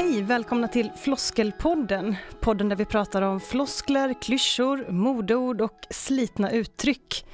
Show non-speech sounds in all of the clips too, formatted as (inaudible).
Hej, välkomna till Floskelpodden. Podden där vi pratar om floskler, klyschor, modeord och slitna uttryck.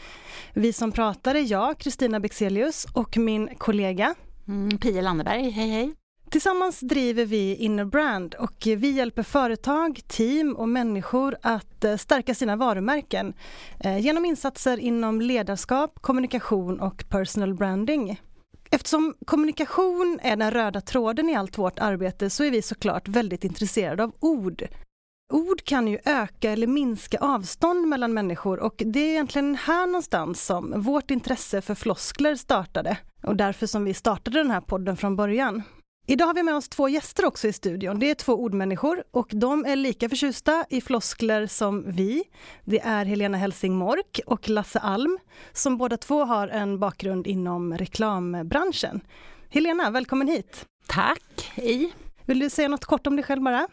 Vi som pratar är jag, Kristina Bexelius och min kollega mm, Pia Landeberg. Hej hej! Tillsammans driver vi Inner Brand och vi hjälper företag, team och människor att eh, stärka sina varumärken eh, genom insatser inom ledarskap, kommunikation och personal branding. Eftersom kommunikation är den röda tråden i allt vårt arbete så är vi såklart väldigt intresserade av ord. Ord kan ju öka eller minska avstånd mellan människor och det är egentligen här någonstans som vårt intresse för floskler startade och därför som vi startade den här podden från början. Idag har vi med oss två gäster också i studion. Det är två ordmänniskor och de är lika förtjusta i floskler som vi. Det är Helena Helsing Mork och Lasse Alm som båda två har en bakgrund inom reklambranschen. Helena, välkommen hit! Tack, hej! Vill du säga något kort om dig själv bara?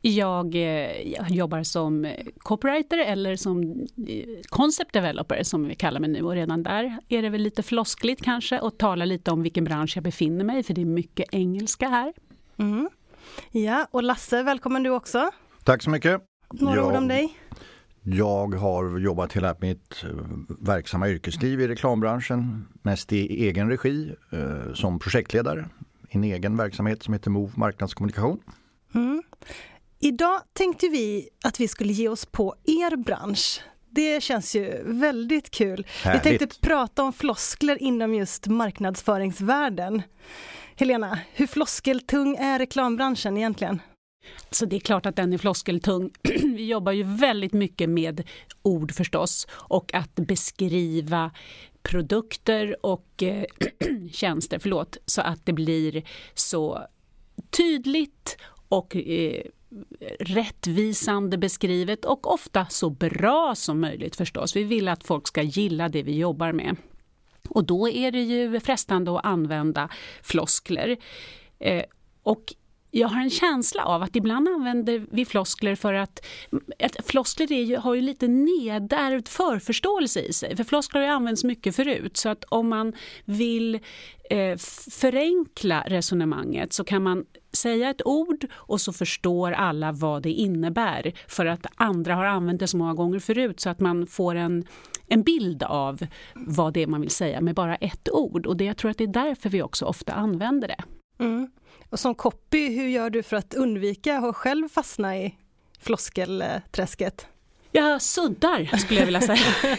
Jag, eh, jag jobbar som copywriter eller som eh, concept developer som vi kallar mig nu och redan där är det väl lite floskligt kanske att tala lite om vilken bransch jag befinner mig i för det är mycket engelska här. Mm. Ja, och Lasse, välkommen du också. Tack så mycket. Några jag, ord om dig? Jag har jobbat hela mitt eh, verksamma yrkesliv i reklambranschen, mest i egen regi som projektledare i en egen verksamhet som heter Move marknadskommunikation. Mm. Idag tänkte vi att vi skulle ge oss på er bransch. Det känns ju väldigt kul. Härligt. Vi tänkte prata om floskler inom just marknadsföringsvärlden. Helena, hur floskeltung är reklambranschen egentligen? Så det är klart att den är floskeltung. (clears throat) Vi jobbar ju väldigt mycket med ord förstås och att beskriva produkter och eh, (clears throat) tjänster, förlåt, så att det blir så tydligt och eh, rättvisande beskrivet och ofta så bra som möjligt förstås. Vi vill att folk ska gilla det vi jobbar med. Och då är det ju frestande att använda floskler. Eh, och jag har en känsla av att ibland använder vi floskler för att... att floskler är ju, har ju lite nedärvd förförståelse i sig. För floskler har ju använts mycket förut. Så att om man vill eh, förenkla resonemanget så kan man säga ett ord och så förstår alla vad det innebär. För att andra har använt det så många gånger förut så att man får en, en bild av vad det är man vill säga med bara ett ord. Och det, jag tror att det är därför vi också ofta använder det. Mm. Och som copy, hur gör du för att undvika att själv fastna i floskelträsket? Jag suddar skulle jag vilja säga. (laughs)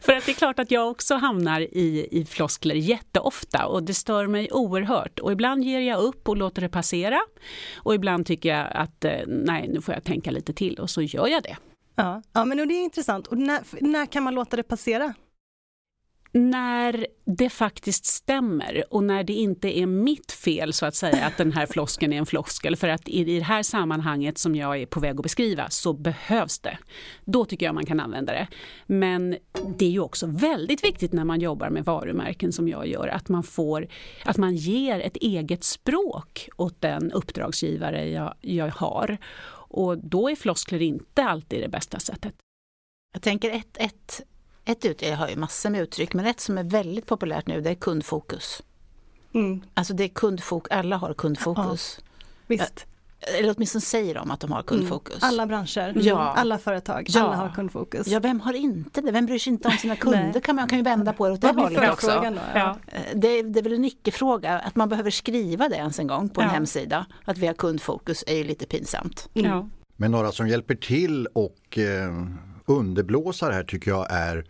För att det är klart att jag också hamnar i, i floskler jätteofta och det stör mig oerhört. Och ibland ger jag upp och låter det passera. Och ibland tycker jag att eh, nej, nu får jag tänka lite till och så gör jag det. Ja, ja men det är intressant. Och när, när kan man låta det passera? När det faktiskt stämmer och när det inte är mitt fel så att säga att den här floskeln är en floskel för att i det här sammanhanget som jag är på väg att beskriva så behövs det. Då tycker jag man kan använda det. Men det är ju också väldigt viktigt när man jobbar med varumärken som jag gör att man får att man ger ett eget språk åt den uppdragsgivare jag, jag har. Och då är floskler inte alltid det bästa sättet. Jag tänker ett, ett ett ut, jag har ju massor med uttryck, men ett som är väldigt populärt nu det är kundfokus. Mm. Alltså det är kundfokus, alla har kundfokus. Ja, visst. Eller åtminstone säger de att de har kundfokus. Mm. Alla branscher, ja. alla företag, ja. alla har kundfokus. Ja, vem har inte det? Vem bryr sig inte om sina kunder? kan man kan ju vända på det åt det hållet också. Då, ja. Det, det, är väl en icke-fråga, att man behöver skriva det ens en gång på en hemsida. Att vi har kundfokus är ju lite pinsamt. Mm. Men några som hjälper till och eh, underblåsare här tycker jag är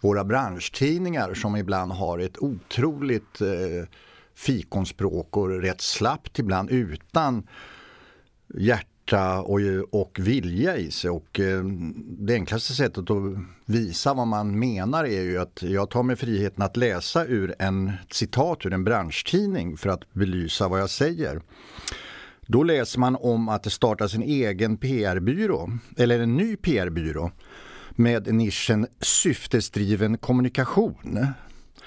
våra branschtidningar som ibland har ett otroligt eh, fikonspråk och rätt slappt ibland utan hjärta och, och vilja i sig. Och, eh, det enklaste sättet att visa vad man menar är ju att jag tar mig friheten att läsa ur en citat ur en branschtidning för att belysa vad jag säger. Då läser man om att det startas en egen PR-byrå, eller en ny PR-byrå med nischen syftesdriven kommunikation.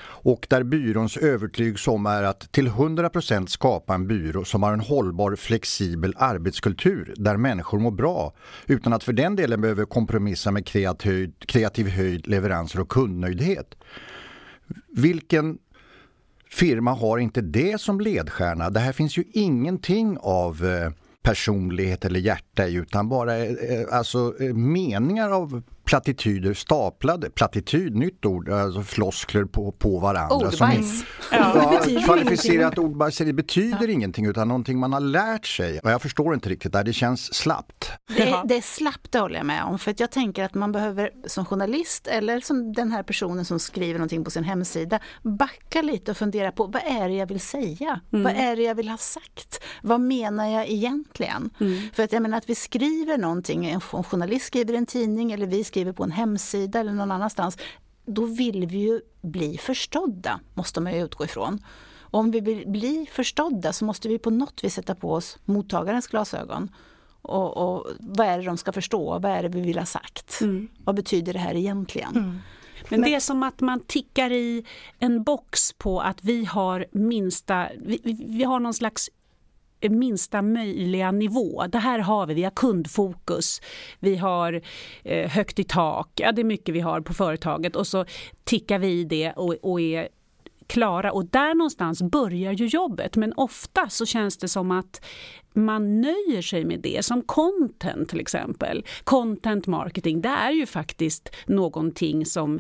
Och där byråns övertygelse om är att till 100% skapa en byrå som har en hållbar flexibel arbetskultur där människor mår bra utan att för den delen behöver kompromissa med kreativ, kreativ höjd, leveranser och kundnöjdhet. Vilken firma har inte det som ledstjärna. Det här finns ju ingenting av eh, personlighet eller hjärta i utan bara eh, alltså, meningar av plattityder staplade, plattityd, nytt ord, alltså floskler på, på varandra. Ordbajs. ja, (laughs) kvalificerat ordbajs, det betyder ja. ingenting utan någonting man har lärt sig. Och jag förstår inte riktigt, det känns slappt. Det är, det är slappt, det håller jag med om. För jag tänker att man behöver som journalist eller som den här personen som skriver någonting på sin hemsida backa lite och fundera på vad är det jag vill säga? Mm. Vad är det jag vill ha sagt? Vad menar jag egentligen? Mm. För att jag menar att vi skriver någonting, en journalist skriver en tidning eller vi skriver på en hemsida eller någon annanstans, då vill vi ju bli förstådda, måste man ju utgå ifrån. Och om vi vill bli förstådda så måste vi på något vis sätta på oss mottagarens glasögon. Och, och vad är det de ska förstå? Vad är det vi vill ha sagt? Mm. Vad betyder det här egentligen? Mm. Men det är som att man tickar i en box på att vi har minsta, vi, vi har någon slags minsta möjliga nivå. Det här har vi, vi har kundfokus, vi har eh, högt i tak, ja, det är mycket vi har på företaget. Och så tickar vi i det och, och är klara. Och där någonstans börjar ju jobbet. Men ofta så känns det som att man nöjer sig med det, som content till exempel. Content marketing, det är ju faktiskt någonting som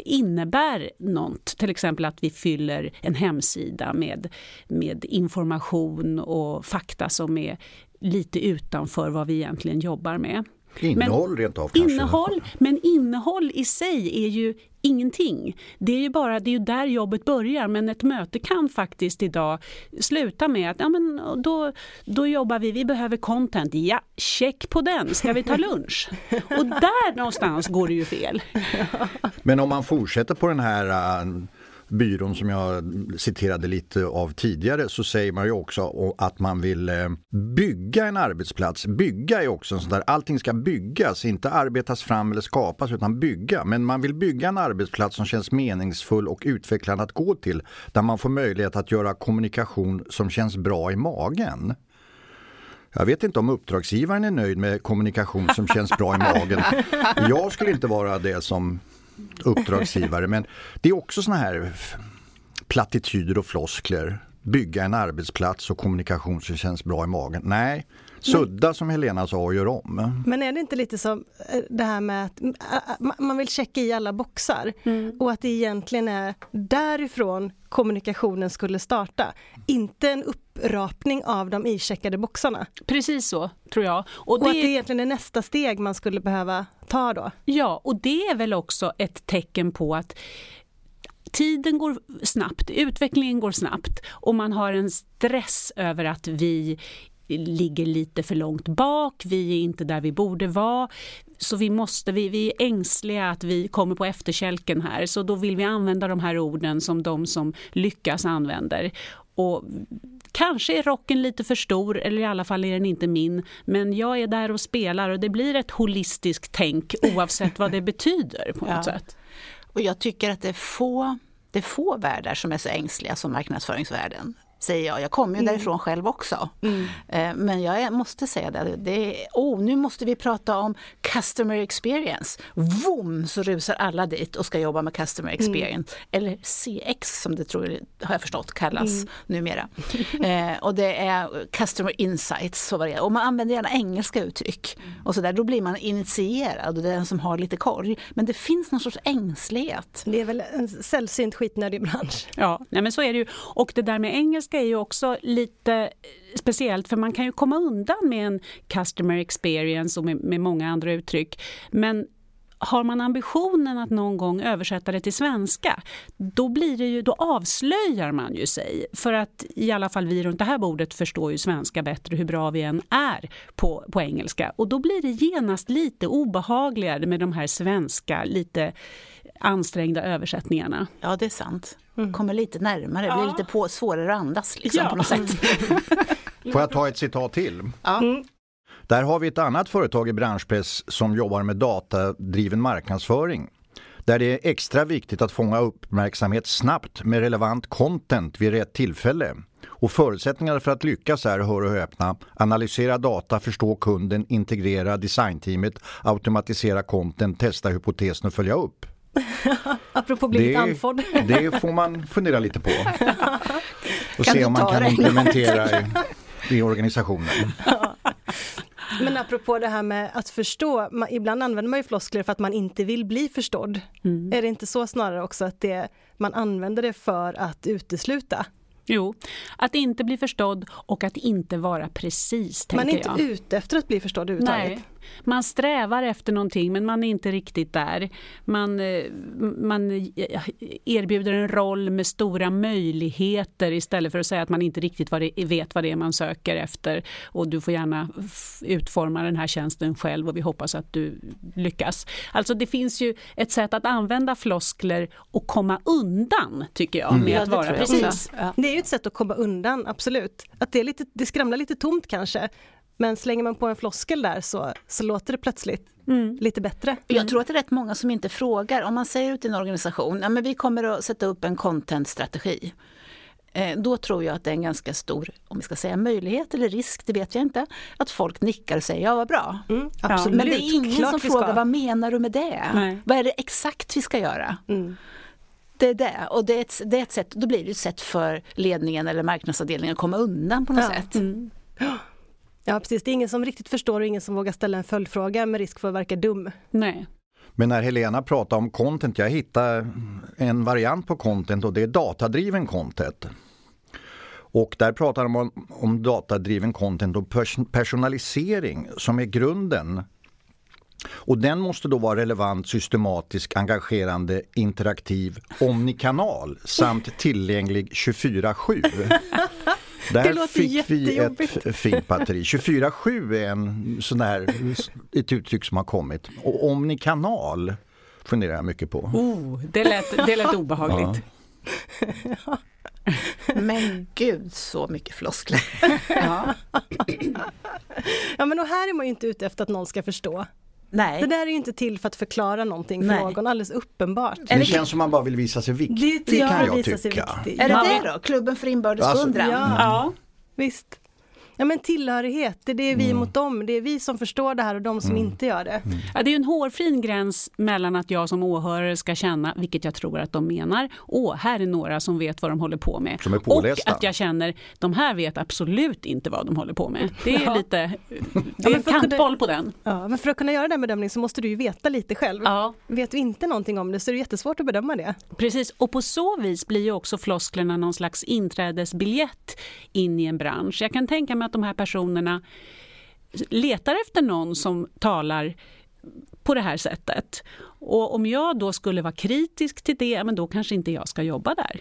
innebär något. Till exempel att vi fyller en hemsida med, med information och fakta som är lite utanför vad vi egentligen jobbar med. Innehåll men, rent av kanske? Innehåll, men innehåll i sig är ju ingenting. Det är ju bara det är ju där jobbet börjar men ett möte kan faktiskt idag sluta med att ja, men då, då jobbar vi, vi behöver content. Ja, check på den, ska vi ta (laughs) lunch? Och där någonstans går det ju fel. Men om man fortsätter på den här uh byrån som jag citerade lite av tidigare så säger man ju också att man vill eh, bygga en arbetsplats. Bygga är också en sån där, allting ska byggas, inte arbetas fram eller skapas utan bygga. Men man vill bygga en arbetsplats som känns meningsfull och utvecklande att gå till. Där man får möjlighet att göra kommunikation som känns bra i magen. Jag vet inte om uppdragsgivaren är nöjd med kommunikation som känns bra i magen. (laughs) Jag skulle inte vara det som uppdragsgivare. Men det är också såna här plattityder och floskler. Bygga en arbetsplats och kommunikation som känns bra i magen. Nej, sudda som Helena sa och gör om. Men är det inte lite som eh, det här med att man vill checka i alla boxar mm. och att det egentligen är därifrån kommunikationen skulle starta. Inte en upprapning av de icheckade boxarna. Precis så, tror jag. Och, och det... att det egentligen är nästa steg man skulle behöva ta då. Ja, och det är väl också ett tecken på att tiden går snabbt, utvecklingen går snabbt och man har en stress över att vi ligger lite för långt bak, vi är inte där vi borde vara. Så vi, måste, vi, vi är ängsliga att vi kommer på efterkälken här så då vill vi använda de här orden som de som lyckas använder. Och Kanske är rocken lite för stor, eller i alla fall är den inte min. Men jag är där och spelar och det blir ett holistiskt tänk oavsett vad det betyder på något (laughs) ja. sätt. Och jag tycker att det är få det är få världar som är så ängsliga som marknadsföringsvärlden säger jag. Jag kommer ju mm. därifrån själv också. Mm. Eh, men jag måste säga det, det är, oh, nu måste vi prata om customer experience. Vom så rusar alla dit och ska jobba med customer mm. experience. Mm. Eller CX som det tror, har jag förstått kallas mm. numera. (laughs) eh, och det är customer insights. Så vad det är. Och man använder gärna engelska uttryck. Och så där, då blir man initierad och den som har lite koll. Men det finns någon sorts ängslighet. Det är väl en sällsynt skitnödig bransch. Ja, nej, men så är det ju. Och det där med engelska engelska är ju också lite eh, speciellt för man kan ju komma undan med en customer experience och med, med många andra uttryck. Men har man ambitionen att någon gång översätta det till svenska, då, blir det ju, då avslöjar man ju sig. För att i alla fall vi runt det här bordet förstår ju svenska bättre hur bra vi än är på, på engelska. Och då blir det genast lite obehagligare med de här svenska, lite ansträngda översättningarna. Ja, det är sant. Mm. Kommer lite närmare, ja. blir lite på, svårare att andas liksom, ja. på något sätt. (laughs) Får jag ta ett citat till? Ja. Mm. Där har vi ett annat företag i branschpress som jobbar med datadriven marknadsföring. Där det är extra viktigt att fånga uppmärksamhet snabbt med relevant content vid rätt tillfälle. Och förutsättningarna för att lyckas är, hör och häpna, analysera data, förstå kunden, integrera designteamet, automatisera content, testa hypotesen och följa upp. (laughs) Apropå blivit andfådd. Det får man fundera lite på. (laughs) Och se om man kan implementera i, (laughs) i organisationen. Men apropå det här med att förstå, man, ibland använder man ju floskler för att man inte vill bli förstådd. Mm. Är det inte så snarare också att det, man använder det för att utesluta? Jo, att inte bli förstådd och att inte vara precis. Man är inte jag. ute efter att bli förstådd överhuvudtaget. Nej, man strävar efter någonting men man är inte riktigt där. Man, eh, man erbjuder en roll med stora möjligheter istället för att säga att man inte riktigt vet vad det är man söker efter. Och du får gärna utforma den här tjänsten själv och vi hoppas att du lyckas. Alltså det finns ju ett sätt att använda floskler och komma undan tycker jag mm. med att vara precis. Ja. Det är ju ett sätt att komma undan, absolut. Att det, är lite, det skramlar lite tomt kanske men slänger man på en floskel där så, så låter det plötsligt mm. lite bättre. Mm. Jag tror att det är rätt många som inte frågar. Om man säger ut i en organisation, ja men vi kommer att sätta upp en content-strategi. Eh, då tror jag att det är en ganska stor, om vi ska säga möjlighet eller risk, det vet jag inte, att folk nickar och säger ja vad bra. Mm, absolut. Men det är ingen Klart som frågar vad menar du med det? Nej. Vad är det exakt vi ska göra? Mm. Det är det, och det är, ett, det är ett sätt, då blir det ett sätt för ledningen eller marknadsavdelningen att komma undan på något ja. sätt. Mm. Ja precis, det är ingen som riktigt förstår och ingen som vågar ställa en följdfråga med risk för att verka dum. Nej. Men när Helena pratar om content, jag hittade en variant på content och det är datadriven content. Och där pratar de om, om datadriven content och personalisering som är grunden. Och den måste då vara relevant, systematisk, engagerande, interaktiv, omnikanal samt tillgänglig 24-7. (laughs) Där fick vi ett fint batteri. 24-7 är en sån här, ett uttryck som har kommit. Och omnikanal funderar jag mycket på. Oh, det, lät, det lät obehagligt. Ja. (laughs) Men gud så mycket floskler. ja. ja men och här är man ju inte ute efter att någon ska förstå. Nej. Det där är ju inte till för att förklara någonting för Nej. någon, alldeles uppenbart. Det, det känns som man bara vill visa sig viktig, det, kan jag tycka. Är det det då? Klubben för inbördes alltså, ja. ja, visst. Ja men tillhörighet, det är vi mm. mot dem. Det är vi som förstår det här och de som mm. inte gör det. Mm. Ja, det är en hårfin gräns mellan att jag som åhörare ska känna, vilket jag tror att de menar, åh, här är några som vet vad de håller på med. Som är och att jag känner, de här vet absolut inte vad de håller på med. Det är ja. lite, det är en kantboll på den. Ja, men för att kunna göra den bedömningen så måste du ju veta lite själv. Ja. Vet du inte någonting om det så är det jättesvårt att bedöma det. Precis, och på så vis blir ju också flosklerna någon slags inträdesbiljett in i en bransch. Jag kan tänka mig att de här personerna letar efter någon som talar på det här sättet. Och om jag då skulle vara kritisk till det, men då kanske inte jag ska jobba där.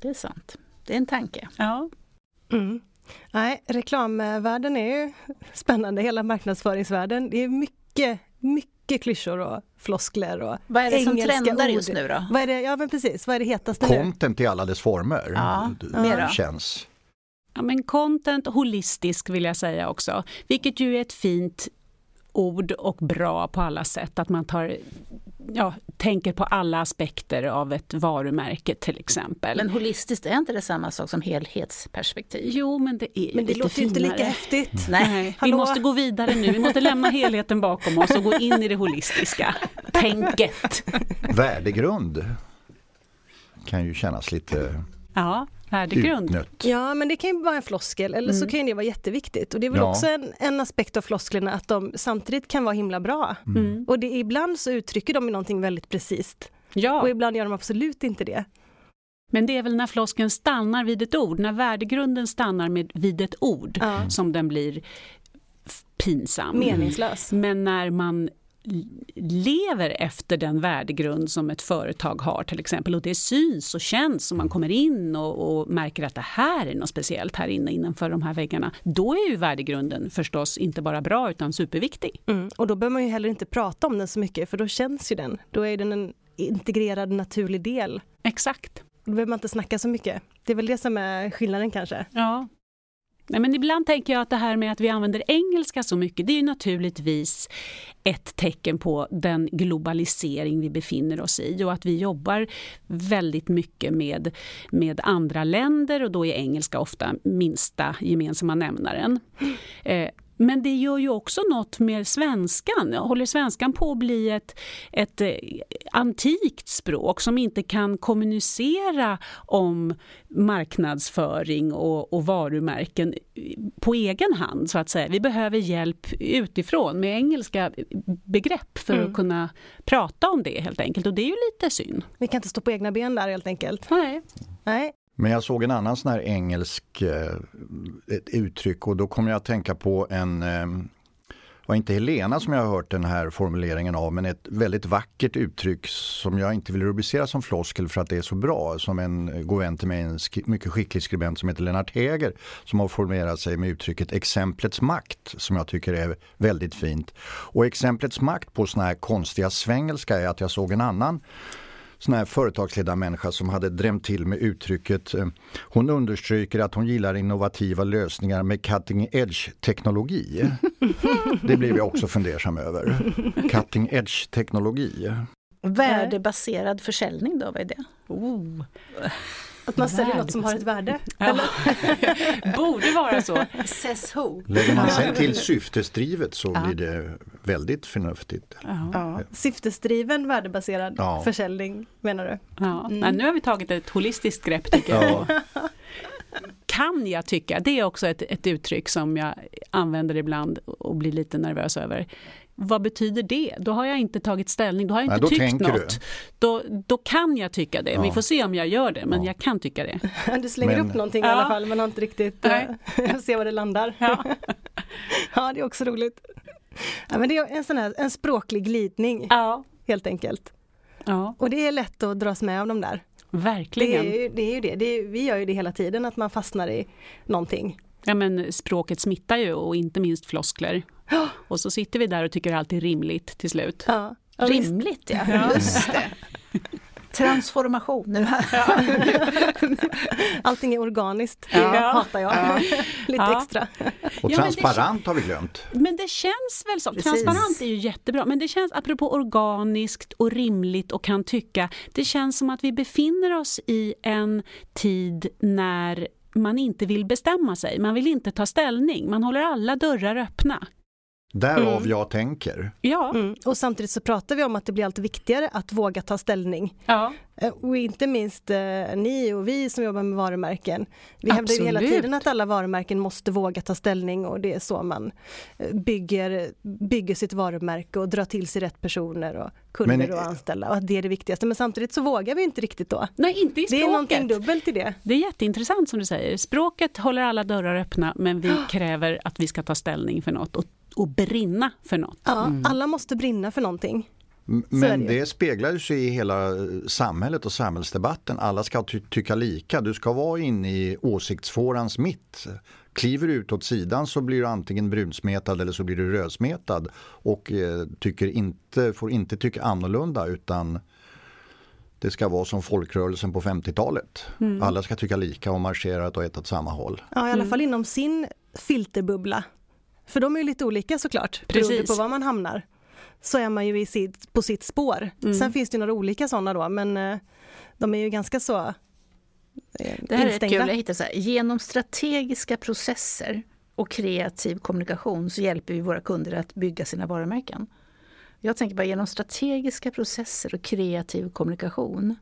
Det är sant. Det är en tanke. Ja. Mm. Nej, reklamvärlden är ju spännande, hela marknadsföringsvärlden. Det är mycket, mycket klyschor och floskler och Vad är det som trendar ord. just nu då? Vad är det, ja men precis, vad är det hetaste Content nu? i alla dess former. Ja, det känns Ja, men content holistisk vill jag säga också, vilket ju är ett fint ord och bra på alla sätt. Att man tar, ja, tänker på alla aspekter av ett varumärke till exempel. Men holistiskt, är inte det samma sak som helhetsperspektiv? Jo, men det är Men det lite låter finare. inte lika häftigt. Mm. Nej, vi måste gå vidare nu. Vi måste lämna helheten bakom oss och gå in i det holistiska tänket. Värdegrund kan ju kännas lite Ja, värdegrund. Utnött. Ja, men det kan ju vara en floskel eller mm. så kan det vara jätteviktigt. Och det är väl ja. också en, en, aspekt av flosklerna att de samtidigt kan vara himla bra. Mm. Och det, ibland så uttrycker de någonting väldigt precis. Ja. Och ibland gör de absolut inte det. Men det är väl när floskeln stannar vid ett ord, när värdegrunden stannar med, vid ett ord ja. som den blir pinsam. Meningslös. Men när man lever efter den värdegrund som ett företag har till exempel och det syns och känns och man kommer in och, och, märker att det här är något speciellt här inne innanför de här väggarna. Då är ju värdegrunden förstås inte bara bra utan superviktig. Mm, och då behöver man ju heller inte prata om den så mycket för då känns ju den. Då är den en integrerad naturlig del. Exakt. Då behöver man inte snacka så mycket. Det är väl det som är skillnaden kanske. Ja, Nej, men ibland tänker jag att det här med att vi använder engelska så mycket, det är ju naturligtvis ett tecken på den globalisering vi befinner oss i och att vi jobbar väldigt mycket med, med andra länder och då är engelska ofta minsta gemensamma nämnaren. Eh, men det gör ju också något med svenskan. Håller svenskan på att bli ett, ett eh, antikt språk som inte kan kommunicera om marknadsföring och, och varumärken på egen hand så att säga. Vi behöver hjälp utifrån med engelska begrepp för mm. att kunna prata om det helt enkelt och det är ju lite synd. Vi kan inte stå på egna ben där helt enkelt. Nej. Nej. Men jag såg en annan sån här engelsk eh, ett uttryck och då kom jag att tänka på en ehm, det var inte Helena som jag har hört den här formuleringen av men ett väldigt vackert uttryck som jag inte vill rubricera som floskel för att det är så bra. Som en god vän till mig, en mycket skicklig skribent som heter Lennart Häger som har formulerat sig med uttrycket exemplets makt som jag tycker är väldigt fint. Och exemplets makt på såna här konstiga svengelska är att jag såg en annan sån här företagsledarmänniska som hade drämt till med uttrycket eh, hon understryker att hon gillar innovativa lösningar med cutting edge teknologi. (laughs) Det blev jag också fundersam över. Cutting edge teknologi. Värdebaserad försäljning då, vad är det? Oh. Att man säljer något som har ett värde? Ja. (laughs) Borde vara så. Says who. Lägger man sen till syftesdrivet så ja. blir det väldigt förnuftigt. Ja. Syftesdriven värdebaserad ja. försäljning menar du? Ja. Mm. nu har vi tagit ett holistiskt grepp tycker jag. Kan jag tycka, det är också ett, ett uttryck som jag använder ibland och blir lite nervös över vad betyder det? Då har jag inte tagit ställning, då har jag inte Nej, tyckt något. Då, då kan jag tycka det, ja. vi får se om jag gör det, men ja. jag kan tycka det. (laughs) Du slänger men... upp någonting ja. i alla fall, men har inte riktigt uh, (laughs) se var det landar. Ja. (laughs) ja, det är också roligt. Ja, men det är en, sån här, en språklig glidning, ja. helt enkelt. Ja. Och det är lätt att dras med av de där. Verkligen. Det är, det är ju det, det är, vi gör ju det hela tiden, att man fastnar i någonting. Ja men språket smittar ju och inte minst floskler. (gasps) Och så sitter vi där och tycker allt är rimligt till slut. Ja. Rimligt ja, just det. Transformation. Nu här. (laughs) Allting är organiskt, det ja. hatar jag. Ja. (laughs) Lite ja. extra. Och transparent har vi glömt. Men det känns väl så. Precis. Transparent är ju jättebra. Men det känns, apropå organiskt och rimligt och kan tycka, det känns som att vi befinner oss i en tid när man inte vill bestämma sig, man vill inte ta ställning, man håller alla dörrar öppna. Därav mm. jag tänker. Ja. Mm. Och samtidigt så pratar vi om att det blir allt viktigare att våga ta ställning. Ja. Eh, och inte minst eh, ni och vi som jobbar med varumärken. Vi hävdar ju hela tiden att alla varumärken måste våga ta ställning och det är så man eh, bygger, bygger sitt varumärke och drar till sig rätt personer och kunder Men, och anställda och att det är det viktigaste. Men samtidigt så vågar vi inte riktigt då. Nej, inte i språket. Det är någonting dubbelt i det. Det är jätteintressant som du säger. Språket håller alla dörrar öppna men vi (gasps) kräver att vi ska ta ställning för något och, och brinna för något. Ja, mm. alla måste brinna för någonting. Men det, speglar sig i hela samhället och samhällsdebatten. Alla ska ty tycka lika. Du ska vara inne i åsiktsfårans mitt. Kliver du ut åt sidan så blir du antingen brunsmetad eller så blir du rödsmetad och eh, tycker inte, får inte tycka annorlunda utan det ska vara som folkrörelsen på 50-talet. Mm. Alla ska tycka lika och marschera åt ett och samma håll. Ja, i alla fall inom sin filterbubbla. För de är ju lite olika såklart, beroende på var man hamnar så är man ju i sitt, på sitt spår. Mm. Sen finns det några olika sådana då men eh, de är ju ganska så eh, Det här instängda. är kul, jag hittade så här, genom strategiska processer och kreativ kommunikation så hjälper vi våra kunder att bygga sina varumärken. Jag tänker bara genom strategiska processer och kreativ kommunikation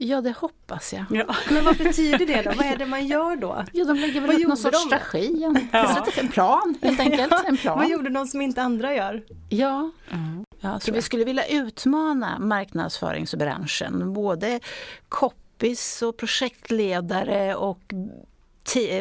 Ja, det hoppas jag. Ja. Men vad betyder det då? Vad är det man gör då? Ja, de lägger väl upp någon sorts de? strategi, en, ja. en plan helt enkelt. En plan. vad gjorde de som inte andra gör? Ja, ja så vi skulle vilja utmana marknadsföringsbranschen, både copies och projektledare och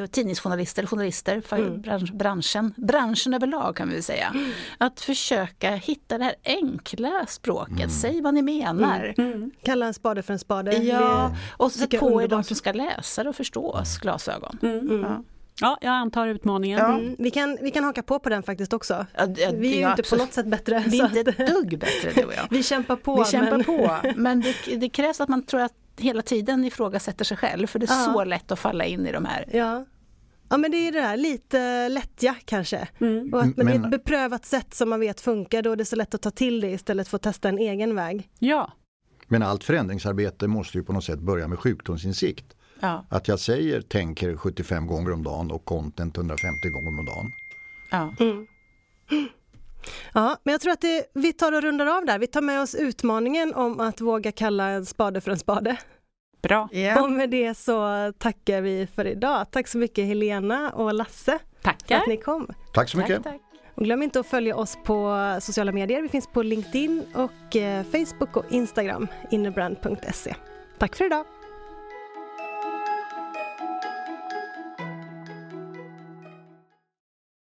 tidningsjournalister, journalister för mm. branschen, branschen överlag kan vi säga. Mm. Att försöka hitta det här enkla språket, mm. säg vad ni menar. Mm. mm. Kalla en spade för en spade. Ja, och sätt på er de som ska läsa det och förstå oss glasögon. Mm. Ja. Ja, jag antar utmaningen. Ja. Mm, vi, kan, vi kan haka på på den faktiskt också. Ja, det, vi är ju inte absolut. på något sätt bättre. Vi är inte ett dugg bättre du och jag. (laughs) vi kämpar på. Vi kämpar men... på, men det, det, krävs att man tror att hela tiden ifrågasätter sig själv för det är ja. så lätt att falla in i de här. Ja. Ja men det är det där lite lättja kanske. Mm. Och att, men, men det är ett beprövat sätt som man vet funkar då är det så lätt att ta till det istället för att testa en egen väg. Ja. Men allt förändringsarbete måste ju på något sätt börja med sjukdomsinsikt. Ja. Att jag säger tänker 75 gånger om dagen och content 150 gånger om dagen. Ja. Mm. Ja, men jag tror att det, vi tar och rundar av där. Vi tar med oss utmaningen om att våga kalla en spade för en spade. Bra. Yeah. Och med det så tackar vi för idag. Tack så mycket Helena och Lasse Tackar. för att ni kom. Tack så mycket. Tack, tack. Och glöm inte att följa oss på sociala medier. Vi finns på LinkedIn och eh, Facebook och Instagram, innerbrand.se. Tack för idag!